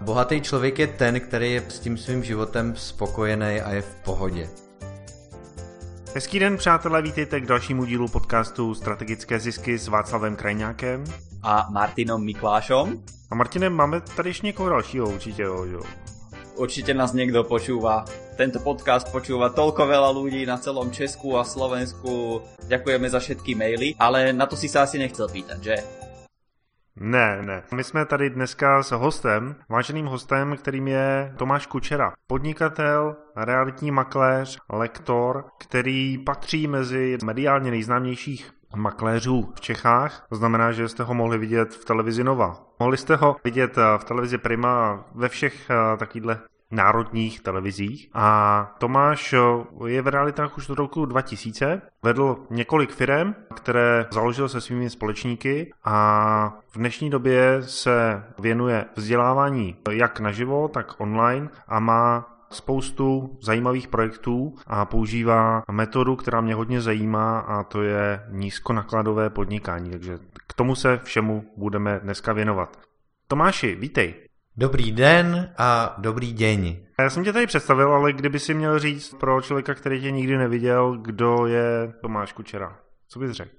Bohatý člověk je ten, který je s tím svým životem spokojený a je v pohodě. Hezký den, přátelé, vítejte k dalšímu dílu podcastu Strategické zisky s Václavem Krajňákem. A Martinom Miklášom. A Martinem, máme tady ještě někoho dalšího určitě, jo. Určite nás niekto počúva. Tento podcast počúva toľko veľa ľudí na celom Česku a Slovensku. Ďakujeme za všetky maily, ale na to si sa asi nechcel pýtať, že? Ne, ne. My jsme tady dneska s hostem, váženým hostem, kterým je Tomáš Kučera. Podnikatel, realitní makléř, lektor, který patří mezi mediálně nejznámějších makléřů v Čechách. To znamená, že jste ho mohli vidět v televizi Nova. Mohli jste ho vidět v televizi Prima ve všech eh, takovýchhle národních televizích. A Tomáš je v realitách už od roku 2000. Vedl několik firm, které založil se svými společníky a v dnešní době se věnuje vzdělávání jak naživo, tak online a má spoustu zajímavých projektů a používá metodu, která mě hodně zajímá a to je nízkonakladové podnikání. Takže k tomu se všemu budeme dneska věnovat. Tomáši, vítej. Dobrý den a dobrý den. Já jsem tě tady představil, ale kdyby si měl říct pro člověka, který tě nikdy neviděl, kdo je Tomáš Kučera, co bys řekl?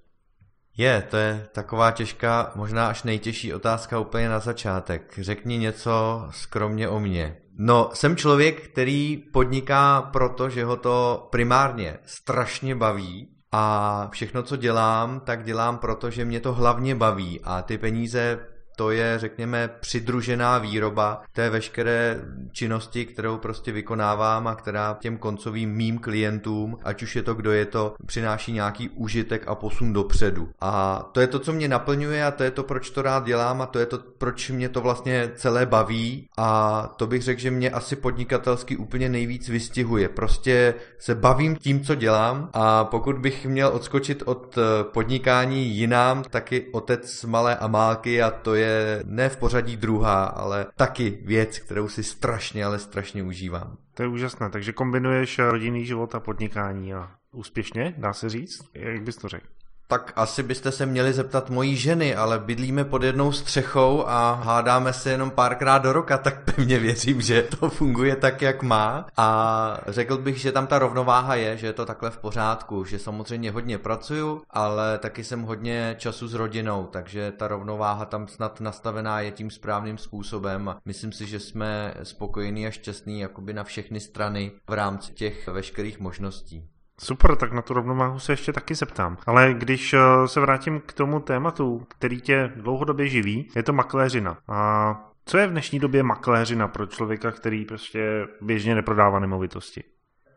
Je, to je taková těžká, možná až nejtěžší otázka úplně na začátek. Řekni něco skromně o mně. No, jsem člověk, který podniká proto, že ho to primárně strašně baví a všechno, co dělám, tak dělám proto, že mě to hlavně baví a ty peníze to je, řekněme, přidružená výroba té veškeré činnosti, kterou prostě vykonávám a která těm koncovým mým klientům, ať už je to kdo je to, přináší nějaký užitek a posun dopředu. A to je to, co mě naplňuje a to je to, proč to rád dělám a to je to, proč mě to vlastně celé baví a to bych řekl, že mě asi podnikatelsky úplně nejvíc vystihuje. Prostě se bavím tím, co dělám a pokud bych měl odskočit od podnikání jinám, taky otec malé Amálky a to je je ne v pořadí druhá, ale taky věc, kterou si strašně, ale strašně užívám. To je úžasné, takže kombinuješ rodinný život a podnikání a úspěšně, dá se říct? Jak bys to řekl? Tak asi byste se měli zeptat mojí ženy, ale bydlíme pod jednou střechou a hádáme se jenom párkrát do roka, tak pevně věřím, že to funguje tak, jak má. A řekl bych, že tam ta rovnováha je, že je to takhle v pořádku, že samozřejmě hodně pracuju, ale taky jsem hodně času s rodinou, takže ta rovnováha tam snad nastavená je tím správným způsobem. Myslím si, že jsme spokojení a šťastní jakoby na všechny strany v rámci těch veškerých možností. Super, tak na tu rovnováhu se ještě taky zeptám. Ale když eh, se vrátím k tomu tématu, který tě dlouhodobě živí, je to makléřina. A co je v dnešní době makléřina pro člověka, který prostě běžně neprodává nemovitosti?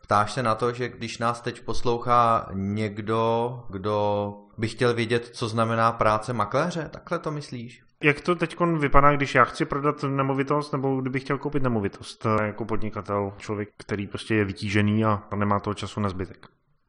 Ptáš se na to, že když nás teď poslouchá někdo, kdo by chtěl vědět, co znamená práce makléře? Takhle to myslíš? Jak to teď vypadá, když já chci prodat nemovitost, nebo kdybych chtěl koupit nemovitost jako podnikatel, člověk, který prostě je vytížený a nemá toho času na zbytek?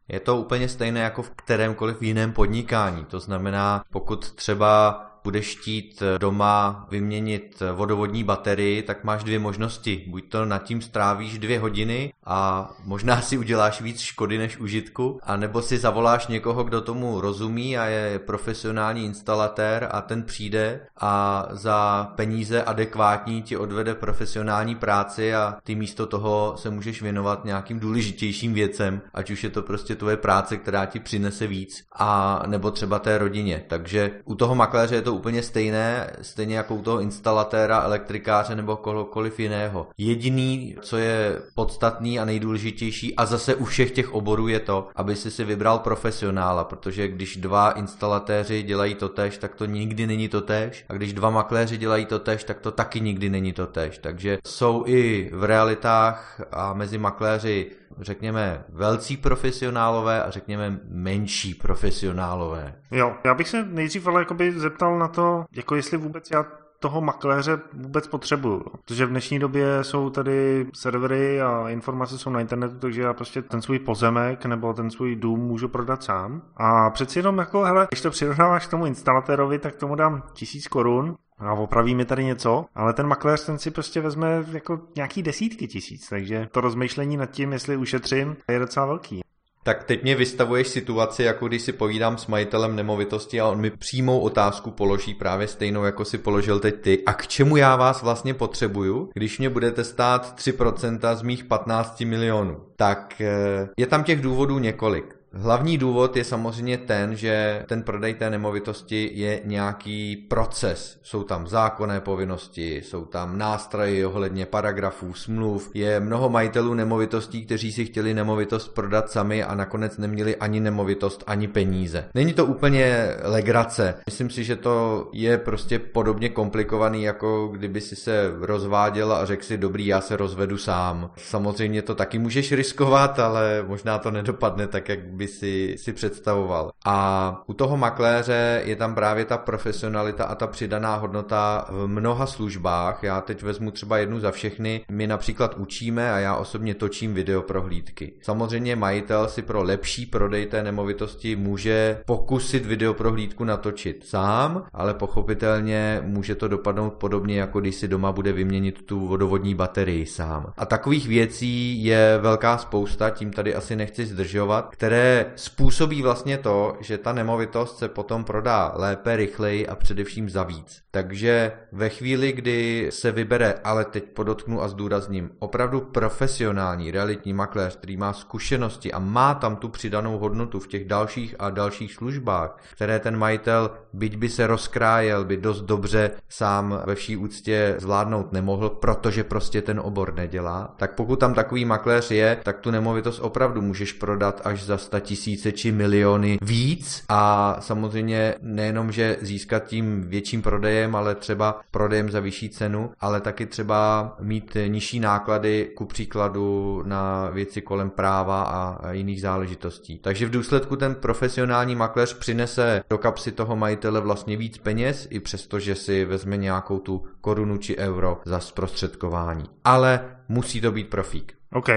Je to úplně stejné jako v kterémkoliv jiném podnikání. To znamená, pokud třeba budeš chtít eh, doma vyměnit eh, vodovodní baterii, tak máš dvě možnosti. Buď to nad tím strávíš dvě hodiny a možná si uděláš víc škody než užitku, anebo si zavoláš někoho, kdo tomu rozumí a je profesionální instalatér a ten přijde a za peníze adekvátní ti odvede profesionální práci a ty místo toho se můžeš věnovat nějakým důležitějším věcem, ať už je to prostě tvoje práce, která ti přinese víc, a nebo třeba té rodině. Takže u toho makléře je to to úplně stejné, stejně jako u toho instalatéra, elektrikáře nebo kohokoliv jiného. Jediný, co je podstatný a nejdůležitější a zase u všech těch oborů je to, aby si si vybral profesionála, protože když dva instalatéři dělají to tež, tak to nikdy není to tež a když dva makléři dělají to tež, tak to taky nikdy není to tež. Takže jsou i v realitách a mezi makléři řekněme, velcí profesionálové a řekněme menší profesionálové. Jo, já bych se nejdřív ale zeptal na to, jako jestli vůbec já toho makléře vůbec potřebuju. Protože v dnešní době jsou tady servery a informace jsou na internetu, takže já prostě ten svůj pozemek nebo ten svůj dům můžu prodat sám. A přeci jenom jako, hele, když to přirovnáváš k tomu instalatérovi, tak tomu dám tisíc korun a opraví mi tady něco, ale ten makléř ten si prostě vezme jako nějaký desítky tisíc, takže to rozmýšlení nad tím, jestli ušetřím, je docela velký. Tak teď mě vystavuješ situaci, jako když si povídám s majitelem nemovitosti a on mi přímou otázku položí právě stejnou, jako si položil teď ty. A k čemu já vás vlastně potřebuju, když mě budete stát 3% z mých 15 milionů? Tak eh, je tam těch důvodů několik. Hlavní důvod je samozřejmě ten, že ten prodej té nemovitosti je nějaký proces. Jsou tam zákonné povinnosti, jsou tam nástroje ohledně paragrafů, smluv. Je mnoho majitelů nemovitostí, kteří si chtěli nemovitost prodat sami a nakonec neměli ani nemovitost, ani peníze. Není to úplně legrace. Myslím si, že to je prostě podobně komplikovaný, jako kdyby si se rozváděl a řekl si, dobrý, já se rozvedu sám. Samozřejmě to taky můžeš riskovat, ale možná to nedopadne tak, jak by si, si představoval. A u toho makléře je tam právě ta profesionalita a ta přidaná hodnota v mnoha službách. Já teď vezmu třeba jednu za všechny. My například učíme a já osobně točím videoprohlídky. Samozřejmě majitel si pro lepší prodej té nemovitosti může pokusit videoprohlídku natočit sám, ale pochopitelně může to dopadnout podobně, jako když si doma bude vyměnit tu vodovodní baterii sám. A takových věcí je velká spousta, tím tady asi nechci zdržovat, které způsobí vlastně to, že ta nemovitost se potom prodá lépe, rychleji a především za víc. Takže ve chvíli, kdy se vybere, ale teď podotknu a zdůrazním, opravdu profesionální realitní makléř, který má zkušenosti a má tam tu přidanou hodnotu v těch dalších a dalších službách, které ten majitel, byť by se rozkrájel, by dost dobře sám ve vší úctě zvládnout nemohl, protože prostě ten obor nedělá, tak pokud tam takový makléř je, tak tu nemovitost opravdu můžeš prodat až za 100 tisíce či miliony víc a samozřejmě nejenom, že získat tím větším prodejem, ale třeba prodejem za vyšší cenu, ale taky třeba mít nižší náklady ku příkladu na věci kolem práva a jiných záležitostí. Takže v důsledku ten profesionální makléř přinese do kapsy toho majitele vlastně víc peněz, i přesto, že si vezme nějakou tu korunu či euro za zprostředkování. Ale musí to být profík. OK.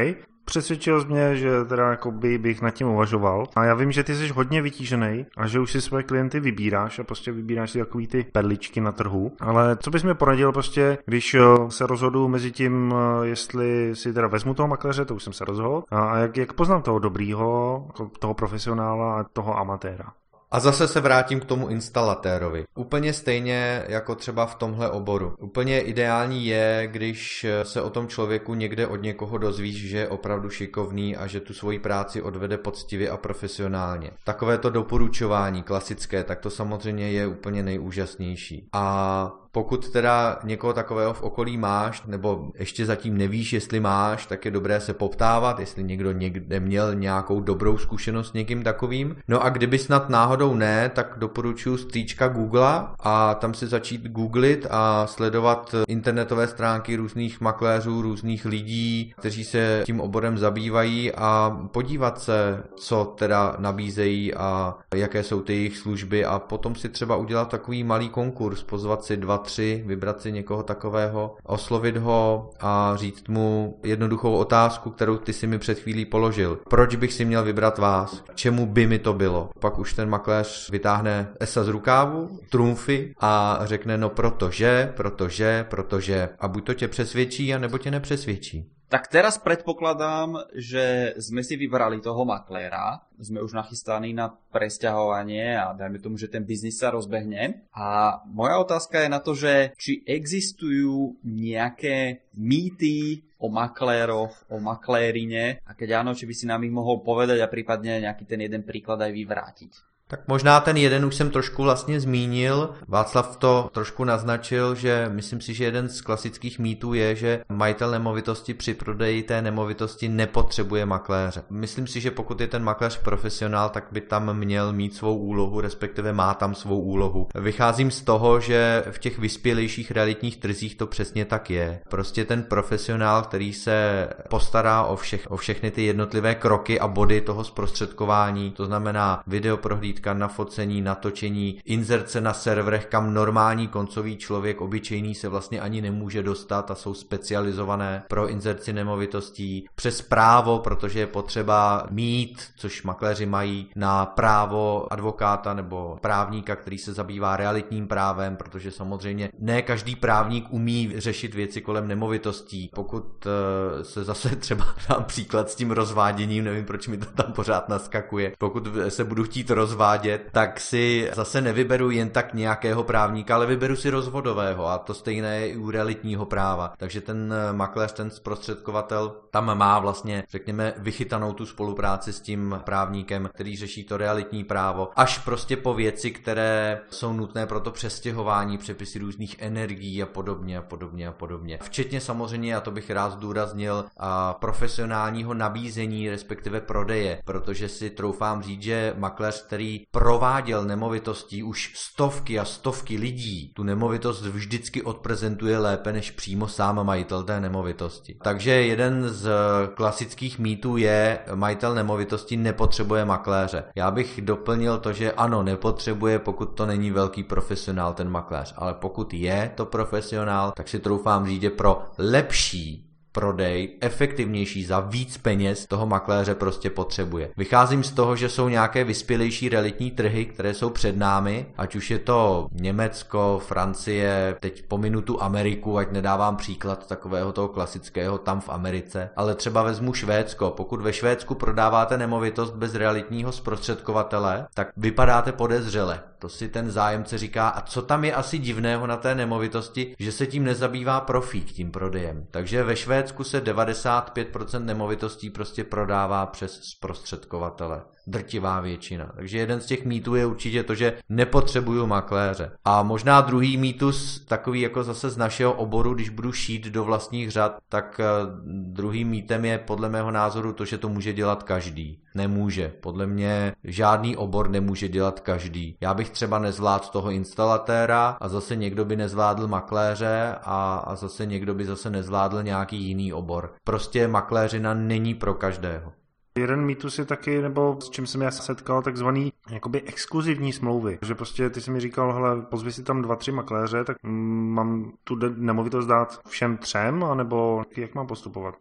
Přesvědčil mě, že teda jako by bych nad tím uvažoval. A já vím, že ty jsi hodně vytížený a že už si své klienty vybíráš a prostě vybíráš si takový ty perličky na trhu. Ale co bys mi poradil prostě, když eh, se rozhodu mezi tím, eh, jestli si teda vezmu toho makléře, to už jsem se rozhodl, a jak, jak poznám toho dobrýho, jako toho profesionála a toho amatéra. A zase se vrátím k tomu instalatérovi. Úplně stejně jako třeba v tomhle oboru. Úplně ideální je, když se o tom člověku někde od někoho dozvíš, že je opravdu šikovný a že tu svoji práci odvede poctivě a profesionálně. Takové to doporučování klasické, tak to samozřejmě je úplně nejúžasnější. A pokud teda někoho takového v okolí máš, nebo ještě zatím nevíš, jestli máš, tak je dobré se poptávat, jestli někdo někde měl nějakou dobrou zkušenost s někým takovým. No a kdyby snad náhodou ne, tak doporučuji stříčka Google a tam si začít googlit a sledovat internetové stránky různých makléřů, různých lidí, kteří se tím oborem zabývají a podívat se, co teda nabízejí a jaké jsou ty jejich služby a potom si třeba udělat takový malý konkurs, pozvat si dva tři, vybrat si někoho takového, oslovit ho a říct mu jednoduchou otázku, kterou ty si mi před chvílí položil. Proč bych si měl vybrat vás? Čemu by mi to bylo? Pak už ten makléř vytáhne esa z rukávu, trumfy a řekne no protože, protože, protože. A buď to tě přesvědčí, anebo tě nepřesvědčí. Tak teraz predpokladám, že sme si vybrali toho makléra, sme už nachystaní na presťahovanie a dajme tomu, že ten biznis sa rozbehne. A moja otázka je na to, že či existujú nejaké mýty o makléroch, o maklérine a keď áno, či by si nám ich mohol povedať a prípadne nejaký ten jeden príklad aj vyvrátiť. Tak možná ten jeden už jsem trošku vlastně zmínil. Václav to trošku naznačil, že myslím si, že jeden z klasických mýtů je, že majitel nemovitosti při prodeji té nemovitosti nepotřebuje makléře. Myslím si, že pokud je ten makléř profesionál, tak by tam měl mít svou úlohu, respektive má tam svou úlohu. Vycházím z toho, že v těch vyspělejších realitních trzích to přesně tak je. Prostě ten profesionál, který se postará o, všech, o všechny ty jednotlivé kroky a body toho zprostředkování, to znamená video vodítka na focení, natočení, inzerce na serverech, kam normální koncový člověk obyčejný se vlastně ani nemůže dostat a jsou specializované pro inzerci nemovitostí, přes právo, protože je potřeba mít, což makléři mají, na právo advokáta nebo právníka, který se zabývá realitním právem, protože samozřejmě ne každý právník umí řešit věci kolem nemovitostí. Pokud eh, se zase třeba dám příklad s tím rozváděním, nevím, proč mi to tam pořád naskakuje. Pokud se budu chtít rozvádět, tak si zase nevyberu jen tak nějakého právníka, ale vyberu si rozvodového a to stejné je i u realitního práva. Takže ten eh, makléř, ten zprostředkovatel tam má vlastně, řekněme, vychytanou tu spolupráci s tím právníkem, který řeší to realitní právo, až prostě po věci, které jsou nutné pro to přestěhování, přepisy různých energií a podobně a podobně a podobně. Včetně samozřejmě, a to bych rád zdůraznil, a profesionálního nabízení, respektive prodeje, protože si troufám říct, že makléř, který prováděl nemovitostí už stovky a stovky lidí, tu nemovitost vždycky odprezentuje lépe než přímo sám majitel té nemovitosti. Takže jeden z klasických mýtů je, majitel nemovitosti nepotřebuje makléře. Já bych doplnil to, že ano, nepotřebuje, pokud to není velký profesionál ten makléř, ale pokud je to profesionál, tak si troufám říct, že pro lepší prodej efektivnější za víc peněz toho makléře prostě potřebuje. Vycházím z toho, že jsou nějaké vyspělejší realitní trhy, které jsou před námi, ať už je to Německo, Francie, teď po minutu Ameriku, ať nedávám příklad takového toho klasického tam v Americe, ale třeba vezmu Švédsko. Pokud ve Švédsku prodáváte nemovitost bez realitního zprostředkovatele, tak vypadáte podezřele. To si ten zájemce říká, a co tam je asi divného na té nemovitosti, že se tím nezabývá profík tím prodejem. Takže ve Švédsku se 95% nemovitostí prostě prodává přes zprostředkovatele drtivá většina. Takže jeden z těch mýtů je určitě to, že nepotřebuju makléře. A možná druhý mýtus, takový jako zase z našeho oboru, když budu šít do vlastních řad, tak eh, druhým mýtem je podle mého názoru to, že to může dělat každý. Nemůže. Podle mě žádný obor nemůže dělat každý. Já bych třeba nezvládl toho instalatéra a zase někdo by nezvládl makléře a, a zase někdo by zase nezvládl nějaký jiný obor. Prostě makléřina není pro každého. Jeden mýtus je taky, nebo s čím jsem já setkal, takzvaný jakoby exkluzivní smlouvy. Že prostě ty jsi mi říkal, hele, pozvi si tam dva, tři makléře, tak mám tu nemovitost dát všem třem, anebo jak mám postupovat?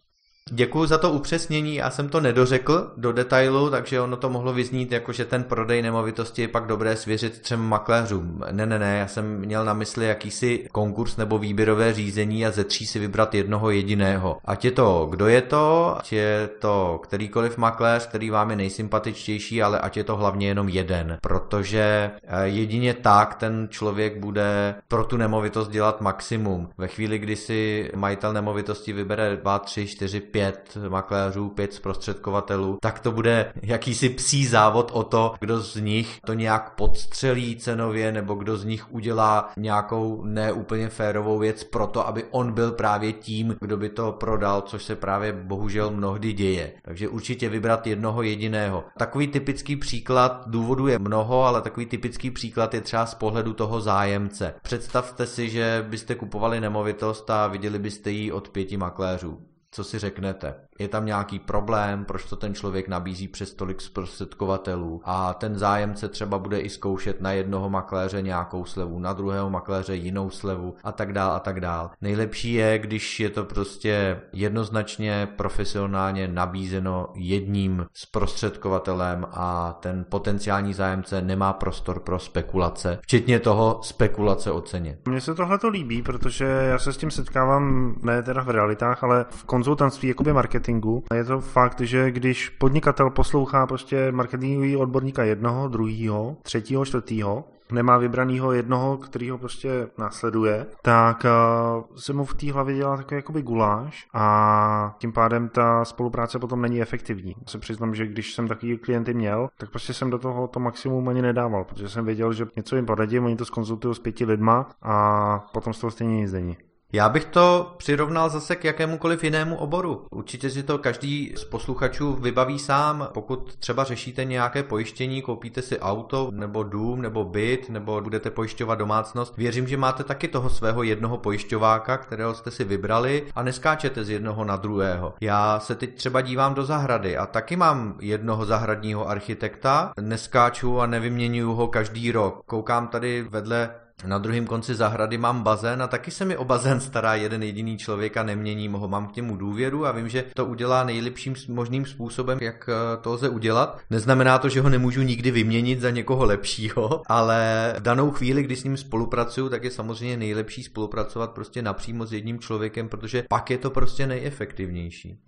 Děkuji za to upřesnění, já jsem to nedořekl do detailu, takže ono to mohlo vyznít jako, že ten prodej nemovitosti je pak dobré svěřit třem makléřům. Ne, ne, ne, já jsem měl na mysli jakýsi konkurs nebo výběrové řízení a ze tří si vybrat jednoho jediného. Ať je to, kdo je to, ať je to kterýkoliv makléř, který vám je nejsympatičtější, ale ať je to hlavně jenom jeden, protože eh, jedině tak ten člověk bude pro tu nemovitost dělat maximum. Ve chvíli, kdy si majitel nemovitosti vybere 2, 3, 4, pět makléřů, pět zprostředkovatelů, tak to bude jakýsi psí závod o to, kdo z nich to nějak podstřelí cenově, nebo kdo z nich udělá nějakou neúplně férovou věc pro to, aby on byl právě tím, kdo by to prodal, což se právě bohužel mnohdy děje. Takže určitě vybrat jednoho jediného. Takový typický příklad důvodu je mnoho, ale takový typický příklad je třeba z pohledu toho zájemce. Představte si, že byste kupovali nemovitost a viděli byste ji od pěti makléřů co si řeknete je tam nějaký problém, proč to ten člověk nabízí přes tolik zprostředkovatelů a ten zájemce třeba bude i zkoušet na jednoho makléře nějakou slevu, na druhého makléře jinou slevu a tak dál a tak dál. Nejlepší je, když je to prostě jednoznačně profesionálně nabízeno jedním zprostředkovatelem a ten potenciální zájemce nemá prostor pro spekulace, včetně toho spekulace o ceně. Mně se tohle to líbí, protože já se s tím setkávám ne teda v realitách, ale v konzultantství jakoby marketing marketingu. Je to fakt, že když podnikatel poslouchá prostě marketingový odborníka jednoho, druhého, třetího, čtvrtého, nemá vybranýho jednoho, který ho prostě následuje, tak uh, se mu v té hlavě dělá takový jakoby guláš a tím pádem ta spolupráce potom není efektivní. Se přiznám, že když jsem takový klienty měl, tak prostě jsem do toho to maximum ani nedával, protože jsem věděl, že něco jim poradím, oni to skonzultují s pěti lidma a potom z toho stejně nic není. Já bych to přirovnal zase k jakémukoliv jinému oboru. Určitě si to každý z posluchačů vybaví sám. Pokud třeba řešíte nějaké pojištění, koupíte si auto, nebo dům, nebo byt, nebo budete pojišťovat domácnost, věřím, že máte taky toho svého jednoho pojišťováka, kterého jste si vybrali a neskáčete z jednoho na druhého. Já se teď třeba dívám do zahrady a taky mám jednoho zahradního architekta, neskáču a nevyměňuju ho každý rok. Koukám tady vedle na druhém konci zahrady mám bazén a taky se mi o bazén stará jeden jediný člověk a neměním ho. Mám k němu důvěru a vím, že to udělá nejlepším možným způsobem, jak eh, to lze udělat. Neznamená to, že ho nemůžu nikdy vyměnit za někoho lepšího, ale v danou chvíli, kdy s ním spolupracuju, tak je samozřejmě nejlepší spolupracovat prostě napřímo s jedním člověkem, protože pak je to prostě nejefektivnější.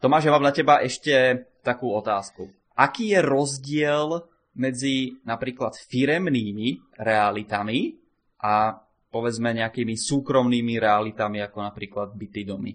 Tomáš, já mám na těba ještě takovou otázku. Aký je rozdíl mezi například firemnými realitami a povedzme nejakými súkromnými realitami, ako napríklad byty domy.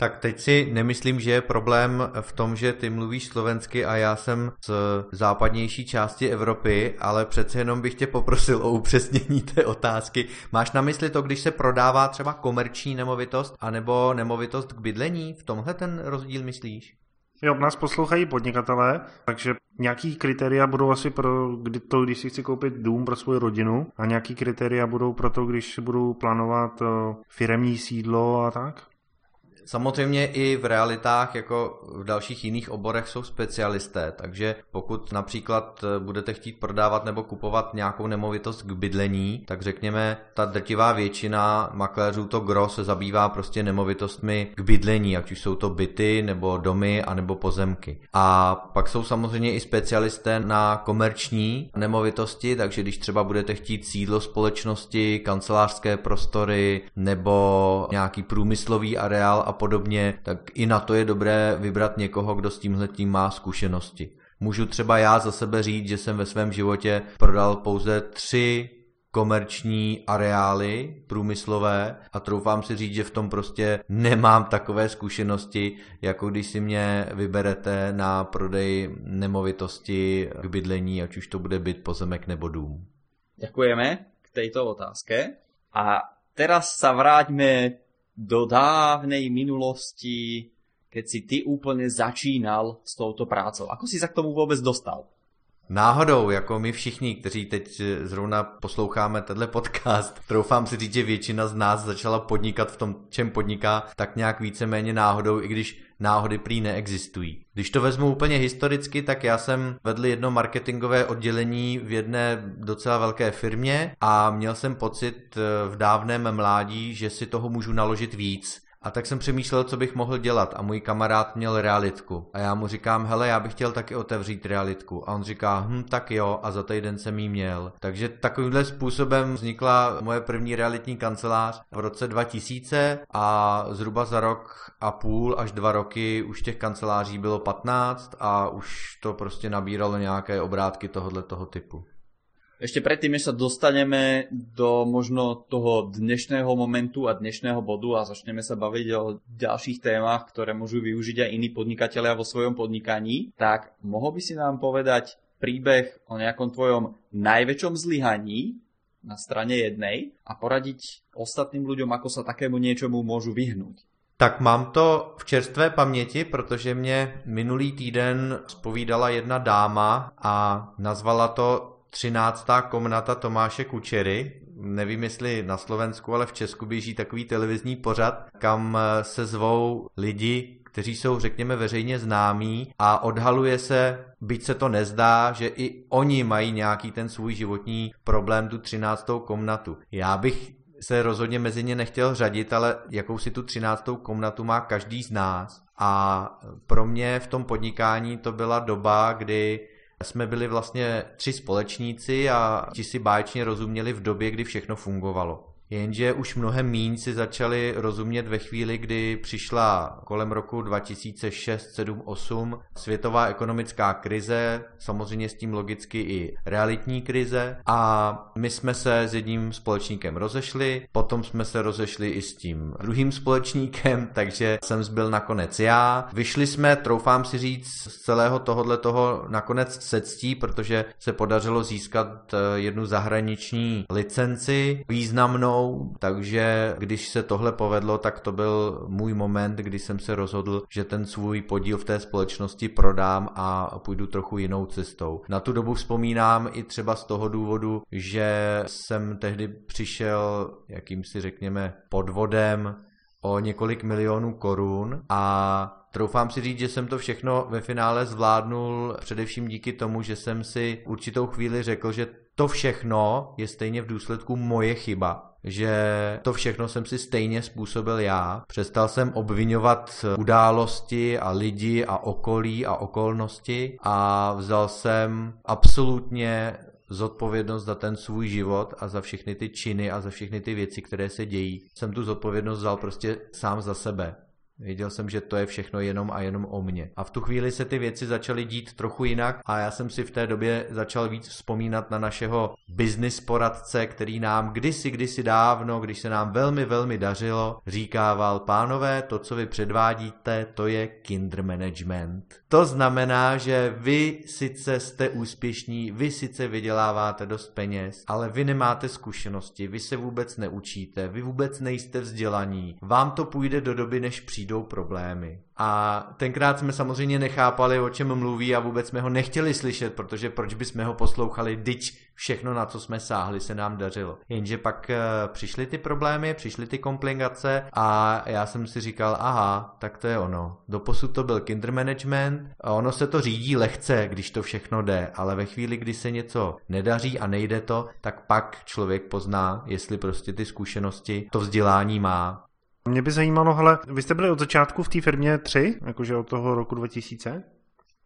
Tak teď si nemyslím, že je problém v tom, že ty mluvíš slovensky a já jsem z západnější části Evropy, ale přece jenom bych tě poprosil o upřesnění té otázky. Máš na mysli to, když se prodává třeba komerční nemovitost anebo nemovitost k bydlení? V tomhle ten rozdíl myslíš? Jo, nás poslouchají podnikatelé, takže nějaký kritéria budou asi pro kdy to, když si chci koupit dům pro svou rodinu a nějaký kritéria budou pro to, když budu plánovat eh, firemní sídlo a tak? Samozřejmě i v realitách, jako v dalších jiných oborech, jsou specialisté, takže pokud například eh, budete chtít prodávat nebo kupovat nějakou nemovitost k bydlení, tak řekněme, ta drtivá většina makléřů, to gro, se zabývá prostě nemovitostmi k bydlení, ať už jsou to byty, nebo domy, anebo pozemky. A pak jsou samozřejmě i specialisté na komerční nemovitosti, takže když třeba budete chtít sídlo společnosti, kancelářské prostory, nebo nějaký průmyslový areál a podobně, tak i na to je dobré vybrat někoho, kdo s tímhle tím má zkušenosti. Můžu třeba já za sebe říct, že jsem ve svém životě prodal pouze tři komerční areály průmyslové a troufám si říct, že v tom prostě nemám takové zkušenosti, jako když si mě vyberete na prodej nemovitosti k bydlení, ať už to bude byt, pozemek nebo dům. Děkujeme k této otázce. A teraz sa vráťme do dávnej minulosti, keď si ty úplně začínal s touto prácou. Ako si sa k tomu vůbec dostal? Náhodou, jako my všichni, kteří teď zrovna posloucháme tenhle podcast, troufám si říct, že většina z nás začala podnikat v tom, čem podniká, tak nějak víceméně náhodou, i když náhody prý neexistují. Když to vezmu úplně historicky, tak já jsem vedl jedno marketingové oddělení v jedné docela velké firmě a měl jsem pocit eh, v dávném mládí, že si toho můžu naložit víc a tak jsem přemýšlel, co bych mohl dělat a můj kamarád měl realitku. A já mu říkám, hele, já bych chtěl taky otevřít realitku. A on říká, hm, tak jo, a za týden jsem jí měl. Takže takovýmhle způsobem vznikla moje první realitní kancelář v roce 2000 a zhruba za rok a půl až dva roky už těch kanceláří bylo 15 a už to prostě nabíralo nějaké obrátky tohohle toho typu. Ešte predtým, než sa dostaneme do možno toho dnešného momentu a dnešného bodu a začneme sa baviť o ďalších témach, ktoré môžu využiť aj iní podnikatelia vo svojom podnikaní, tak mohol by si nám povedať príbeh o nejakom tvojom najväčšom zlyhaní na strane jednej a poradiť ostatným ľuďom, ako sa takému niečomu môžu vyhnúť. Tak mám to v čerstvé paměti, protože mě minulý týden spovídala jedna dáma a nazvala to 13. komnata Tomáše Kučery. Nevím, jestli na Slovensku, ale v Česku běží takový televizní pořad, kam eh, se zvou lidi, kteří jsou, řekněme, veřejně známí a odhaluje se, byť se to nezdá, že i oni mají nějaký ten svůj životní problém, tu 13. komnatu. Já bych se rozhodně mezi ně nechtěl řadit, ale jakou si tu 13. komnatu má každý z nás. A pro mě v tom podnikání to byla doba, kdy jsme byli vlastně tři společníci a ti si báječně rozuměli v době, kdy všechno fungovalo. Jenže už mnohem míň si začali rozumět ve chvíli, kdy přišla kolem roku 2006, 7, 8 světová ekonomická krize, samozřejmě s tím logicky i realitní krize a my jsme se s jedním společníkem rozešli, potom jsme se rozešli i s tím druhým společníkem, takže jsem zbyl nakonec já. Vyšli jsme, troufám si říct, z celého tohohle toho nakonec se ctí, protože se podařilo získat eh, jednu zahraniční licenci významnou mnou, takže když se tohle povedlo, tak to byl můj moment, kdy jsem se rozhodl, že ten svůj podíl v té společnosti prodám a půjdu trochu jinou cestou. Na tu dobu vzpomínám i třeba z toho důvodu, že jsem tehdy přišel jakýmsi řekněme podvodem o několik milionů korun a Troufám si říct, že jsem to všechno ve finále zvládnul především díky tomu, že jsem si určitou chvíli řekl, že to všechno je stejně v důsledku moje chyba, že to všechno jsem si stejně způsobil já. Přestal jsem obvinovat události a lidi a okolí a okolnosti a vzal jsem absolutně zodpovědnost za ten svůj život a za všechny ty činy a za všechny ty věci, které se dějí. Jsem tu zodpovědnost vzal prostě sám za sebe. Věděl jsem, že to je všechno jenom a jenom o mně. A v tu chvíli se ty věci začaly dít trochu jinak a já jsem si v té době začal víc vzpomínat na našeho business poradce, který nám kdysi, kdysi dávno, když se nám velmi, velmi dařilo, říkával, pánové, to, co vy předvádíte, to je kinder management. To znamená, že vy sice jste úspěšní, vy sice vyděláváte dost peněz, ale vy nemáte zkušenosti, vy se vůbec neučíte, vy vůbec nejste vzdělaní, vám to půjde do doby, než přijde přijdou problémy. A tenkrát jsme samozřejmě nechápali, o čem mluví a vůbec jsme ho nechtěli slyšet, protože proč bychom ho poslouchali, dyč všechno, na co jsme sáhli, se nám dařilo. Jenže pak eh, přišly ty problémy, přišly ty komplikace a já jsem si říkal, aha, tak to je ono. Doposud to byl kinder management, a ono se to řídí lehce, když to všechno jde, ale ve chvíli, kdy se něco nedaří a nejde to, tak pak člověk pozná, jestli prostě ty zkušenosti, to vzdělání má. Mě by zajímalo, hele, vy jste byli od začátku v té firmě tři, jakože od toho roku 2000?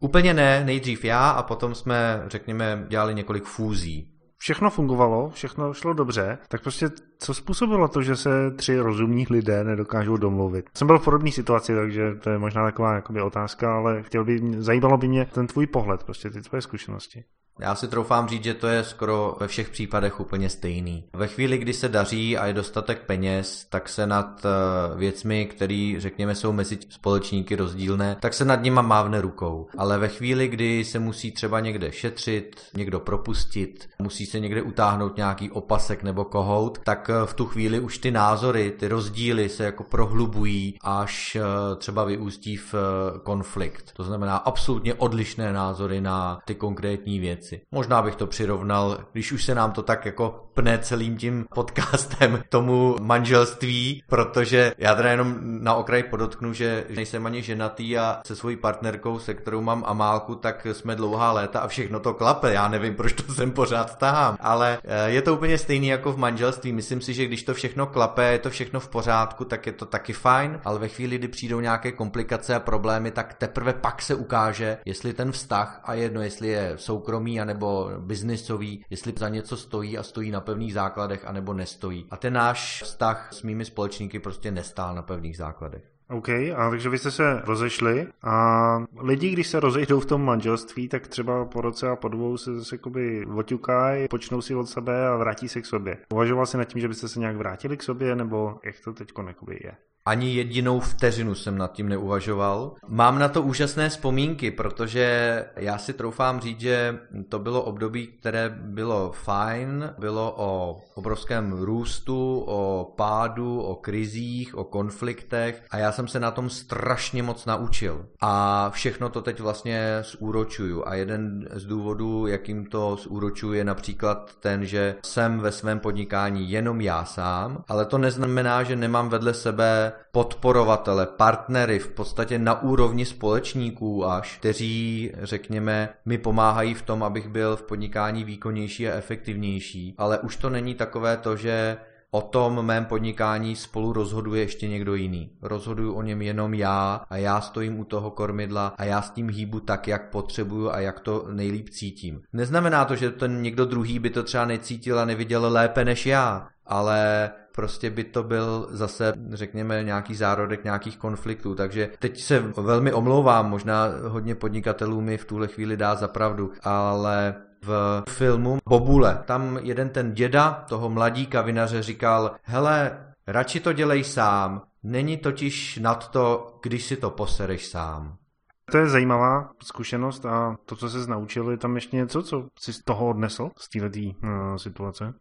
Úplně ne, nejdřív já a potom jsme, řekněme, dělali několik fúzí. Všechno fungovalo, všechno šlo dobře, tak prostě co způsobilo to, že se tři rozumní lidé nedokážou domluvit? Jsem byl v podobné situaci, takže to je možná taková jakoby, otázka, ale chtěl by, zajímalo by mě ten tvůj pohled, prostě ty tvoje zkušenosti. Já si troufám říct, že to je skoro ve všech případech úplně stejný. Ve chvíli, kdy se daří a je dostatek peněz, tak se nad eh, věcmi, které řekněme jsou mezi společníky rozdílné, tak se nad nima mávne rukou. Ale ve chvíli, kdy se musí třeba někde šetřit, někdo propustit, musí se někde utáhnout nějaký opasek nebo kohout, tak eh, v tu chvíli už ty názory, ty rozdíly se jako prohlubují, až eh, třeba vyústí v konflikt. To znamená absolutně odlišné názory na ty konkrétní věci věci. Možná bych to přirovnal, když už se nám to tak jako pne celým tím podcastem tomu manželství, protože já teda jenom na okraj podotknu, že nejsem ani ženatý a se svojí partnerkou, se kterou mám Amálku, tak jsme dlouhá léta a všechno to klape. Já nevím, proč to sem pořád tahám, ale eh, je to úplně stejný jako v manželství. Myslím si, že když to všechno klape, je to všechno v pořádku, tak je to taky fajn, ale ve chvíli, kdy přijdou nějaké komplikace a problémy, tak teprve pak se ukáže, jestli ten vztah a jedno, jestli je soukromý anebo biznisový, jestli za něco stojí a stojí na pevných základech, anebo nestojí. A ten náš vztah s mými společníky prostě nestál na pevných základech. OK, a takže vy jste se rozešli a lidi, když se rozejdou v tom manželství, tak třeba po roce a po dvou se zase jakoby oťukají, počnou si od sebe a vrátí se k sobě. Uvažoval jsi nad tím, že byste se nějak vrátili k sobě, nebo jak to teď je? Ani jedinou vteřinu jsem nad tím neuvažoval. Mám na to úžasné vzpomínky, protože já si troufám říct, že to bylo období, které bylo fajn, bylo o obrovském růstu, o pádu, o krizích, o konfliktech a já jsem se na tom strašně moc naučil. A všechno to teď vlastně zúročuju. A jeden z důvodů, jakým to zúročuju, je například ten, že jsem ve svém podnikání jenom já sám, ale to neznamená, že nemám vedle sebe podporovatele, partnery v podstatě na úrovni společníků až, kteří, řekněme, mi pomáhají v tom, abych byl v podnikání výkonnější a efektivnější. Ale už to není takové to, že o tom mém podnikání spolu rozhoduje ještě někdo jiný. Rozhoduju o něm jenom já a já stojím u toho kormidla a já s tím hýbu tak, jak potřebuju a jak to nejlíp cítím. Neznamená to, že ten někdo druhý by to třeba necítil a neviděl lépe než já, ale prostě by to byl zase, řekněme, nějaký zárodek nějakých konfliktů. Takže teď se velmi omlouvám, možná hodně podnikatelů mi v tuhle chvíli dá za pravdu, ale v filmu Bobule. Tam jeden ten děda toho mladíka vinaře říkal, hele, radši to dělej sám, není totiž nad to, když si to posereš sám. To je zajímavá zkušenost a to, co se naučil, je tam ještě něco, co jsi z toho odnesl, z této uh, situace?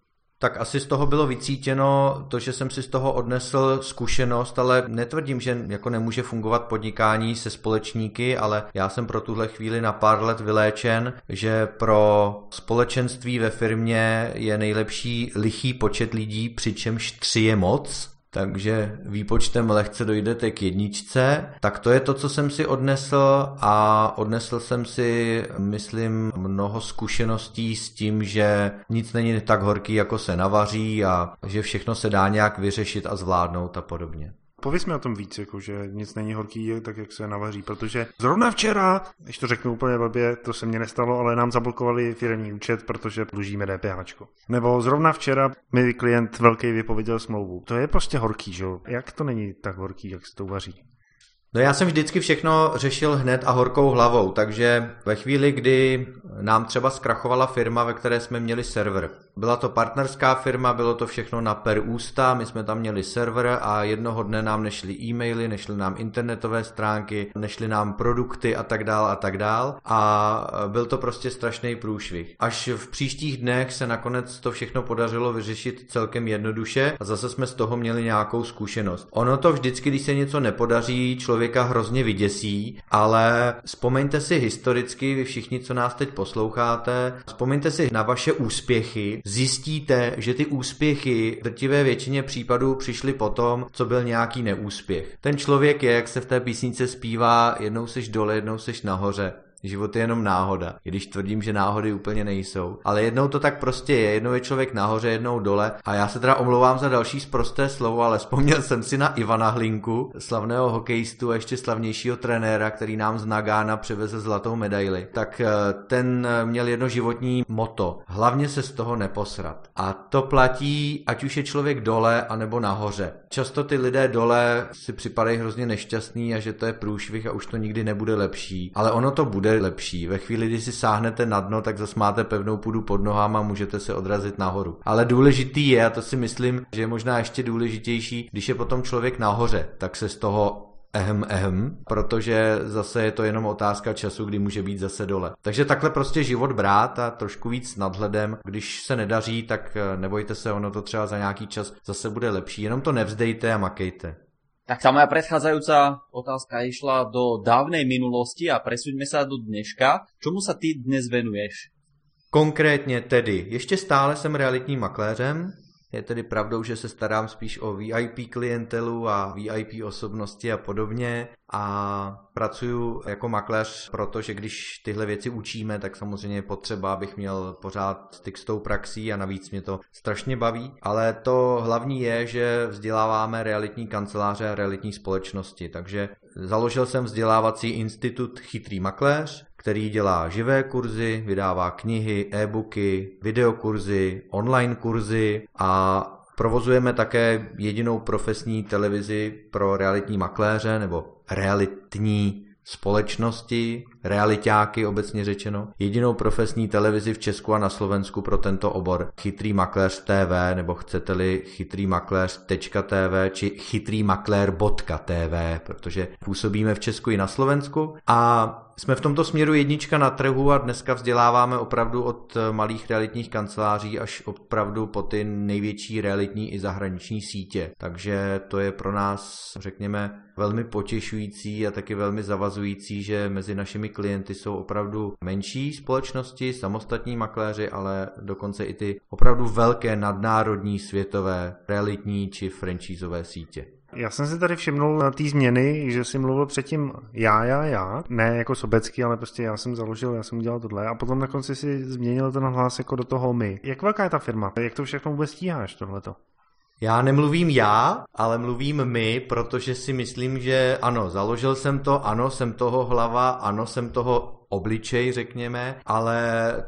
Tak asi z toho bylo vycítěno to, že jsem si z toho odnesl zkušenost, ale netvrdím, že jako nemůže fungovat podnikání se společníky, ale já jsem pro tuhle chvíli na pár let vyléčen, že pro společenství ve firmě je nejlepší lichý počet lidí, přičemž tři je moc takže výpočtem lehce dojdete k jedničce. Tak to je to, co jsem si odnesl a odnesl jsem si, myslím, mnoho zkušeností s tím, že nic není tak horký, jako se navaří a že všechno se dá nějak vyřešit a zvládnout a podobně. Pověz mi o tom víc, jako, že nic není horký, tak jak se navaří, protože zrovna včera, když to řeknu úplně blbě, to se mně nestalo, ale nám zablokovali firmní účet, protože dlužíme DPH. Nebo zrovna včera mi klient velký vypověděl smlouvu. To je prostě horký, že jo? Jak to není tak horký, jak se to uvaří? No já jsem vždycky všechno řešil hned a horkou hlavou, takže ve chvíli, kdy nám třeba zkrachovala firma, ve které jsme měli server. Byla to partnerská firma, bylo to všechno na per ústa, my jsme tam měli server a jednoho dne nám nešly e-maily, nešly nám internetové stránky, nešly nám produkty a tak dál a tak dál a byl to prostě strašný průšvih. Až v příštích dnech se nakonec to všechno podařilo vyřešit celkem jednoduše a zase jsme z toho měli nějakou zkušenost. Ono to vždycky, když se něco nepodaří, člověka hrozně vyděsí, ale vzpomeňte si historicky, vy všichni, co nás teď posloucháte, vzpomeňte si na vaše úspěchy, zjistíte, že ty úspěchy v drtivé většině případů přišly potom, co byl nějaký neúspěch. Ten člověk je, jak se v té písnice zpívá, jednou seš dole, jednou seš nahoře. Život je jenom náhoda, i když tvrdím, že náhody úplně nejsou. Ale jednou to tak prostě je, jednou je člověk nahoře, jednou dole. A já se teda omlouvám za další zprosté slovo, ale vzpomněl jsem si na Ivana Hlinku, slavného hokejistu a ještě slavnějšího trenéra, který nám z Nagána přiveze zlatou medaili. Tak eh, ten měl jedno životní moto. Hlavně se z toho neposrat. A to platí, ať už je člověk dole, anebo nahoře. Často ty lidé dole si připadají hrozně nešťastný a že to je průšvih a už to nikdy nebude lepší. Ale ono to bude lepší. Ve chvíli, kdy si sáhnete na dno, tak zase máte pevnou půdu pod nohama a můžete se odrazit nahoru. Ale důležitý je, a to si myslím, že je možná ještě důležitější, když je potom člověk nahoře, tak se z toho ehm ehm, protože zase je to jenom otázka času, kdy může být zase dole. Takže takhle prostě život brát a trošku víc nadhledem. Když se nedaří, tak eh, nebojte se, ono to třeba za nějaký čas zase bude lepší. Jenom to nevzdejte a makejte. Tak tá moja predchádzajúca otázka išla do dávnej minulosti a presuňme sa do dneška. Čomu sa ty dnes venuješ? Konkrétně tedy, ještě stále jsem realitním makléřem, je tedy pravdou, že se starám spíš o VIP klientelu a VIP osobnosti a podobně. A pracuju jako makléř, protože když tyhle věci učíme, tak samozřejmě je potřeba, abych měl pořád styk s tou praxí a navíc mě to strašně baví. Ale to hlavní je, že vzděláváme realitní kanceláře a realitní společnosti, takže založil jsem vzdělávací institut Chytrý makléř, který dělá živé kurzy, vydává knihy, e-booky, videokurzy, online kurzy a provozujeme také jedinou profesní televizi pro realitní makléře nebo realitní společnosti, realitáky obecně řečeno, jedinou profesní televizi v Česku a na Slovensku pro tento obor. Chytrý makléř TV, nebo chcete-li chytrý makléř.tv či chytrý maklér.tv, protože působíme v Česku i na Slovensku a jsme v tomto směru jednička na trhu a dneska vzděláváme opravdu od malých realitních kanceláří až opravdu po ty největší realitní i zahraniční sítě. Takže to je pro nás, řekněme, velmi potěšující a taky velmi zavazující, že mezi našimi klienty jsou opravdu menší společnosti, samostatní makléři, ale dokonce i ty opravdu velké nadnárodní světové realitní či franchiseové sítě. Já jsem si tady všimnul na té změny, že jsi mluvil předtím já, já, já, ne jako sobecký, ale prostě já jsem založil, já jsem udělal tohle a potom na konci si změnil ten hlas jako do toho my. Jak velká je ta firma? Jak to všechno vůbec stíháš tohleto? Já nemluvím já, ale mluvím my, protože si myslím, že ano, založil jsem to, ano, jsem toho hlava, ano, jsem toho obličej, řekněme, ale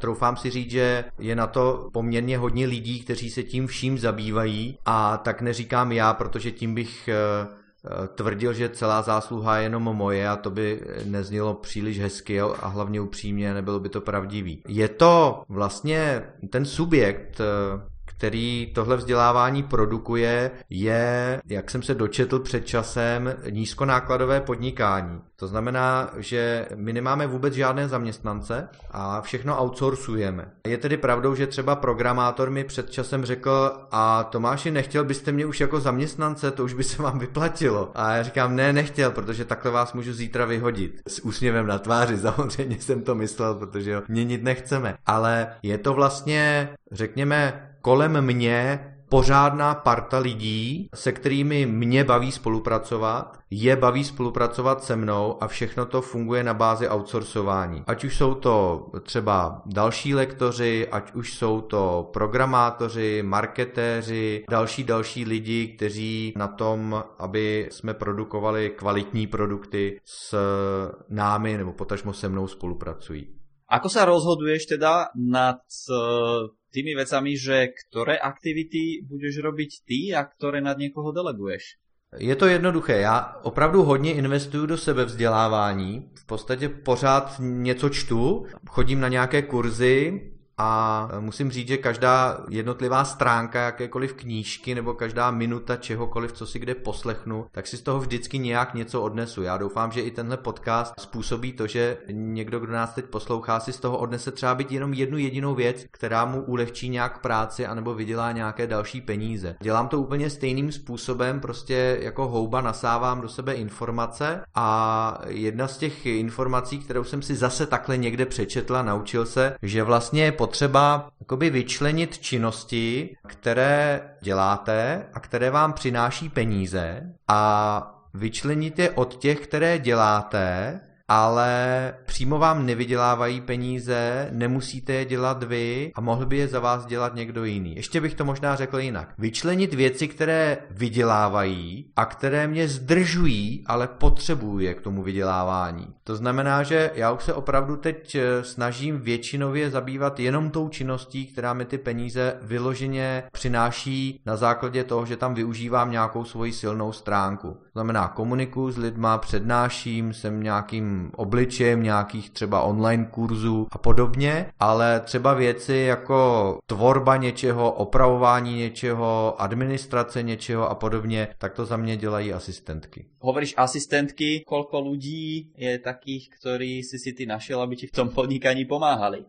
troufám si říct, že je na to poměrně hodně lidí, kteří se tím vším zabývají a tak neříkám já, protože tím bych eh, eh, tvrdil, že celá zásluha je jenom moje a to by neznělo příliš hezky a hlavně upřímně nebylo by to pravdivý. Je to vlastně ten subjekt, eh, který tohle vzdělávání produkuje, je, jak jsem se dočetl před časem, nízkonákladové podnikání. To znamená, že my nemáme vůbec žádné zaměstnance a všechno outsourcujeme. Je tedy pravdou, že třeba programátor mi před časem řekl, a Tomáši, nechtěl byste mě už jako zaměstnance, to už by se vám vyplatilo. A já říkám, ne, nechtěl, protože takhle vás můžu zítra vyhodit. S úsměvem na tváři, samozřejmě jsem to myslel, protože ho měnit nechceme. Ale je to vlastně, řekněme, kolem mě pořádná parta lidí, se kterými mě baví spolupracovat, je baví spolupracovat se mnou a všechno to funguje na bázi outsourcování. Ať už jsou to třeba další lektoři, ať už jsou to programátoři, marketéři, další další lidi, kteří na tom, aby jsme produkovali kvalitní produkty s námi nebo potažmo se mnou spolupracují. Ako sa rozhoduješ teda nad tými vecami, že ktoré aktivity budeš robiť ty a ktoré nad někoho deleguješ? Je to jednoduché. Já opravdu hodně investuju do sebevzdělávání. V podstatě pořád něco čtu, chodím na nějaké kurzy, a musím říct, že každá jednotlivá stránka jakékoliv knížky nebo každá minuta čehokoliv, co si kde poslechnu, tak si z toho vždycky nějak něco odnesu. Já doufám, že i tenhle podcast způsobí to, že někdo, kdo nás teď poslouchá, si z toho odnese třeba být jenom jednu jedinou věc, která mu ulehčí nějak práci anebo vydělá nějaké další peníze. Dělám to úplně stejným způsobem, prostě jako houba nasávám do sebe informace a jedna z těch informací, kterou jsem si zase takhle někde přečetla, naučil se, že vlastně potřeba jakoby vyčlenit činnosti, které děláte a které vám přináší peníze a vyčlenit je od těch, které děláte ale přímo vám nevydělávají peníze, nemusíte je dělat vy a mohl by je za vás dělat někdo jiný. Ještě bych to možná řekl jinak. Vyčlenit věci, které vydělávají a které mě zdržují, ale potřebuju je k tomu vydělávání. To znamená, že já už se opravdu teď eh, snažím většinově zabývat jenom tou činností, která mi ty peníze vyloženě přináší na základě toho, že tam využívám nějakou svoji silnou stránku. To znamená, komunikuju s lidma, přednáším, jsem nějakým obličejem nějakých třeba online kurzů a podobně, ale třeba věci jako tvorba něčeho, opravování něčeho, administrace něčeho a podobně, tak to za mě dělají asistentky. Hovoríš asistentky, kolko lidí je takých, ktorí si si ty našel, aby ti v tom podnikaní pomáhali?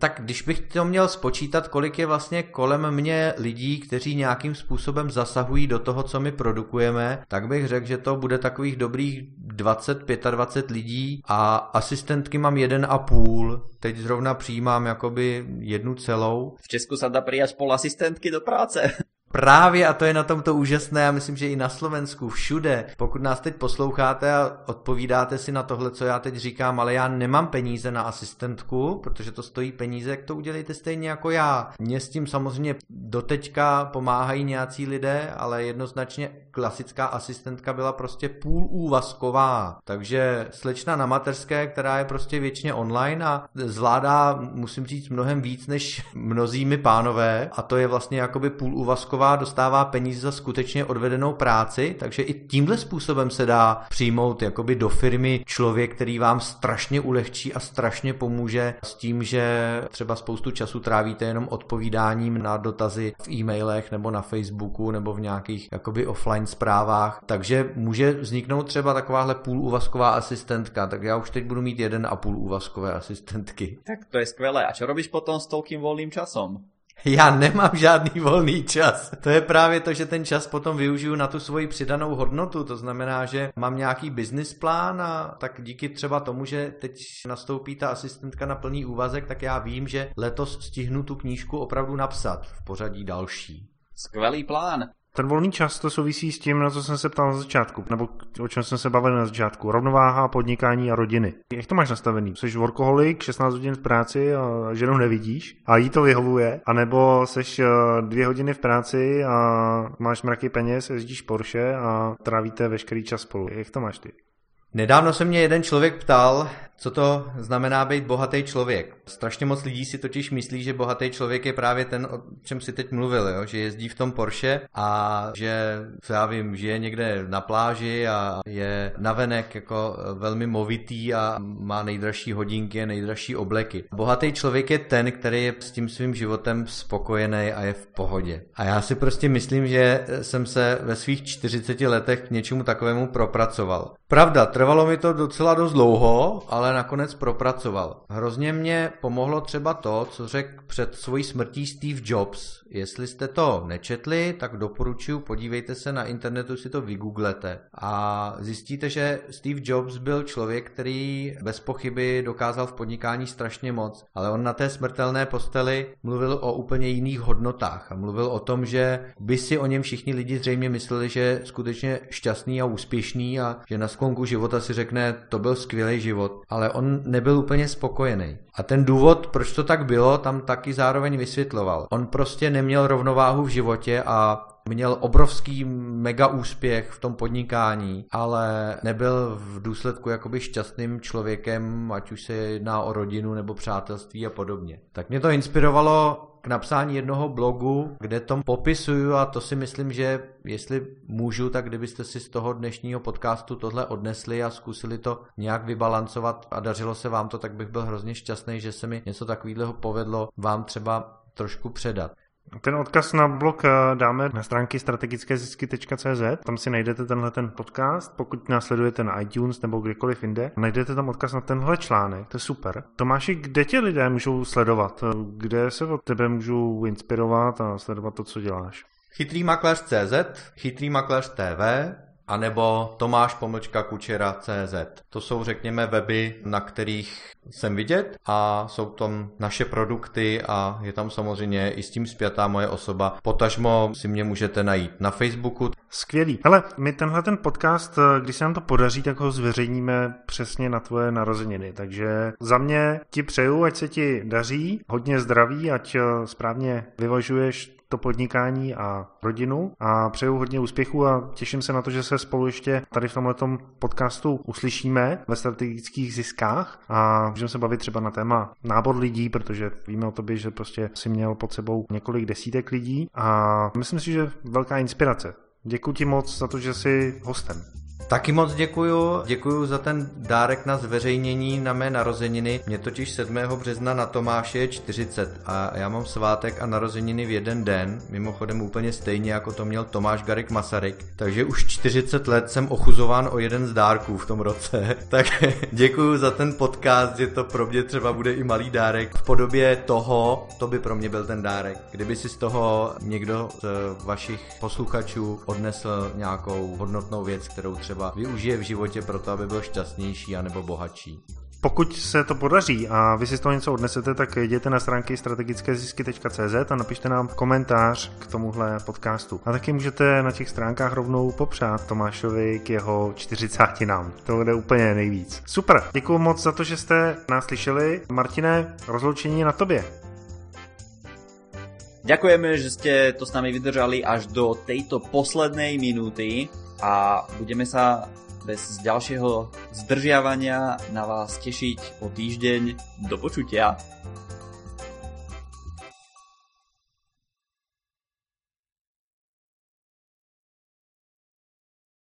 Tak když bych to měl spočítat, kolik je vlastně kolem mě lidí, kteří nějakým způsobem zasahují do toho, co my produkujeme, tak bych řekl, že to bude takových dobrých 20-25 lidí a asistentky mám jeden a půl. Teď zrovna přijímám jakoby jednu celou. V Česku se dá přijat pol asistentky do práce. Právě a to je na tomto úžasné, já myslím, že i na Slovensku, všude. Pokud nás teď posloucháte a odpovídáte si na tohle, co já teď říkám, ale já nemám peníze na asistentku, protože to stojí peníze, jak to udělejte stejně jako já. Mně s tím samozřejmě doteďka pomáhají nějací lidé, ale jednoznačně klasická asistentka byla prostě půl úvazková. Takže slečna na mateřské, která je prostě většině online a zvládá, musím říct, mnohem víc než mnozími pánové a to je vlastně jakoby půl úvazková Šimečková dostává peníze za skutečně odvedenou práci, takže i tímhle způsobem se dá přijmout jakoby do firmy člověk, který vám strašně ulehčí a strašně pomůže s tím, že třeba spoustu času trávíte jenom odpovídáním na dotazy v e-mailech nebo na Facebooku nebo v nějakých jakoby offline zprávách. Takže může vzniknout třeba takováhle půlúvazková asistentka, tak já už teď budu mít jeden a půl úvazkové asistentky. Tak to je skvělé. A co robíš potom s toľkým volným časom? Já nemám žádný volný čas. To je právě to, že ten čas potom využiju na tu svoji přidanou hodnotu. To znamená, že mám nějaký business plán a tak díky třeba tomu, že teď nastoupí ta asistentka na plný úvazek, tak já vím, že letos stihnu tu knížku opravdu napsat v pořadí další. Skvělý plán. Ten volný čas to souvisí s tím, na co jsem se ptal na začátku, nebo o čem jsem se bavil na začátku. Rovnováha, podnikání a rodiny. Jak to máš nastavený? Jsi workoholik, 16 hodin v práci a ženu nevidíš a jí to vyhovuje? A nebo jsi eh, dvě hodiny v práci a máš mraky peněz, jezdíš Porsche a trávíte veškerý čas spolu. Jak to máš ty? Nedávno se mě jeden člověk ptal, Co to znamená být bohatý člověk? Strašně moc lidí si totiž myslí, že bohatý člověk je právě ten, o čem si teď mluvil, jo? že jezdí v tom Porsche a že, co já vím, žije někde na pláži a je navenek jako velmi movitý a má nejdražší hodinky a nejdražší obleky. Bohatý člověk je ten, který je s tím svým životem spokojený a je v pohodě. A já si prostě myslím, že jsem se ve svých 40 letech k něčemu takovému propracoval. Pravda, trvalo mi to docela dost dlouho, ale nakonec propracoval. Hrozně mě pomohlo třeba to, co řekl před svojí smrtí Steve Jobs. Jestli jste to nečetli, tak doporučuji, podívejte se na internetu, si to vygooglete a zjistíte, že Steve Jobs byl člověk, který bez pochyby dokázal v podnikání strašně moc, ale on na té smrtelné posteli mluvil o úplně jiných hodnotách a mluvil o tom, že by si o něm všichni lidi zřejmě mysleli, že je skutečně šťastný a úspěšný a že na sklonku života si řekne, to byl skvělý život, ale on nebyl úplně spokojený. A ten důvod, proč to tak bylo, tam taky zároveň vysvětloval. On prostě neměl rovnováhu v životě a měl obrovský mega úspěch v tom podnikání, ale nebyl v důsledku jakoby šťastným člověkem, ať už se jedná o rodinu nebo přátelství a podobně. Tak mě to inspirovalo k napsání jednoho blogu, kde tom popisuju a to si myslím, že jestli můžu, tak kdybyste si z toho dnešního podcastu tohle odnesli a zkusili to nějak vybalancovat a dařilo se vám to, tak bych byl hrozně šťastný, že se mi něco takového povedlo vám třeba trošku předat. Ten odkaz na blog eh, dáme na stránky strategickézisky.cz, tam si najdete tenhle ten podcast, pokud nás sledujete na iTunes nebo kdekoliv jinde, najdete tam odkaz na tenhle článek, to je super. Tomáši, kde tě lidé můžou sledovat? Kde se od tebe můžou inspirovat a sledovat to, co děláš? Chytrý makléř.cz, chytrý makléř TV, anebo Tomáš pomlčka Kučera CZ. To jsou, řekněme, weby, na kterých jsem vidět a jsou tam naše produkty a je tam samozřejmě i s tím zpětá moje osoba. Potažmo si mě můžete najít na Facebooku. Skvělý. Hele, my tenhle ten podcast, když se nám to podaří, tak ho zveřejníme přesně na tvoje narozeniny. Takže za mě ti přeju, ať se ti daří, hodně zdraví, ať správně vyvažuješ to podnikání a rodinu a přeju hodně úspěchů a těším se na to, že se spolu ještě tady v tomhle podcastu uslyšíme ve strategických ziskách a můžeme se bavit třeba na téma nábor lidí, protože víme o tobě, že prostě si měl pod sebou několik desítek lidí a myslím si, že velká inspirace. Děkuji ti moc za to, že jsi hostem. Taky moc děkuju. Děkuju za ten dárek na zveřejnění na mé narozeniny. Mě totiž 7. března na Tomáše je 40 a já mám svátek a narozeniny v jeden den. Mimochodem úplně stejně jako to měl Tomáš Garik Masaryk. Takže už 40 let jsem ochuzován o jeden z dárků v tom roce. tak děkuju za ten podcast, že to pro mě třeba bude i malý dárek v podobě toho, to by pro mě byl ten dárek. Kdyby si z toho někdo z vašich posluchačů odnesl nějakou hodnotnou věc, kterou třeba třeba využije v životě pro to, aby byl šťastnější anebo bohatší. Pokud se to podaří a vy si z toho něco odnesete, tak jděte na stránky strategickézisky.cz a napište nám komentář k tomuhle podcastu. A taky můžete na těch stránkách rovnou popřát Tomášovi k jeho 40 nám. To bude úplně nejvíc. Super, děkuji moc za to, že jste nás slyšeli. Martine, rozloučení na tobě. Ďakujeme, že ste to s nami vydržali až do tejto poslednej minúty a budeme sa bez ďalšieho zdržiavania na vás tešiť o týždeň. Do počutia.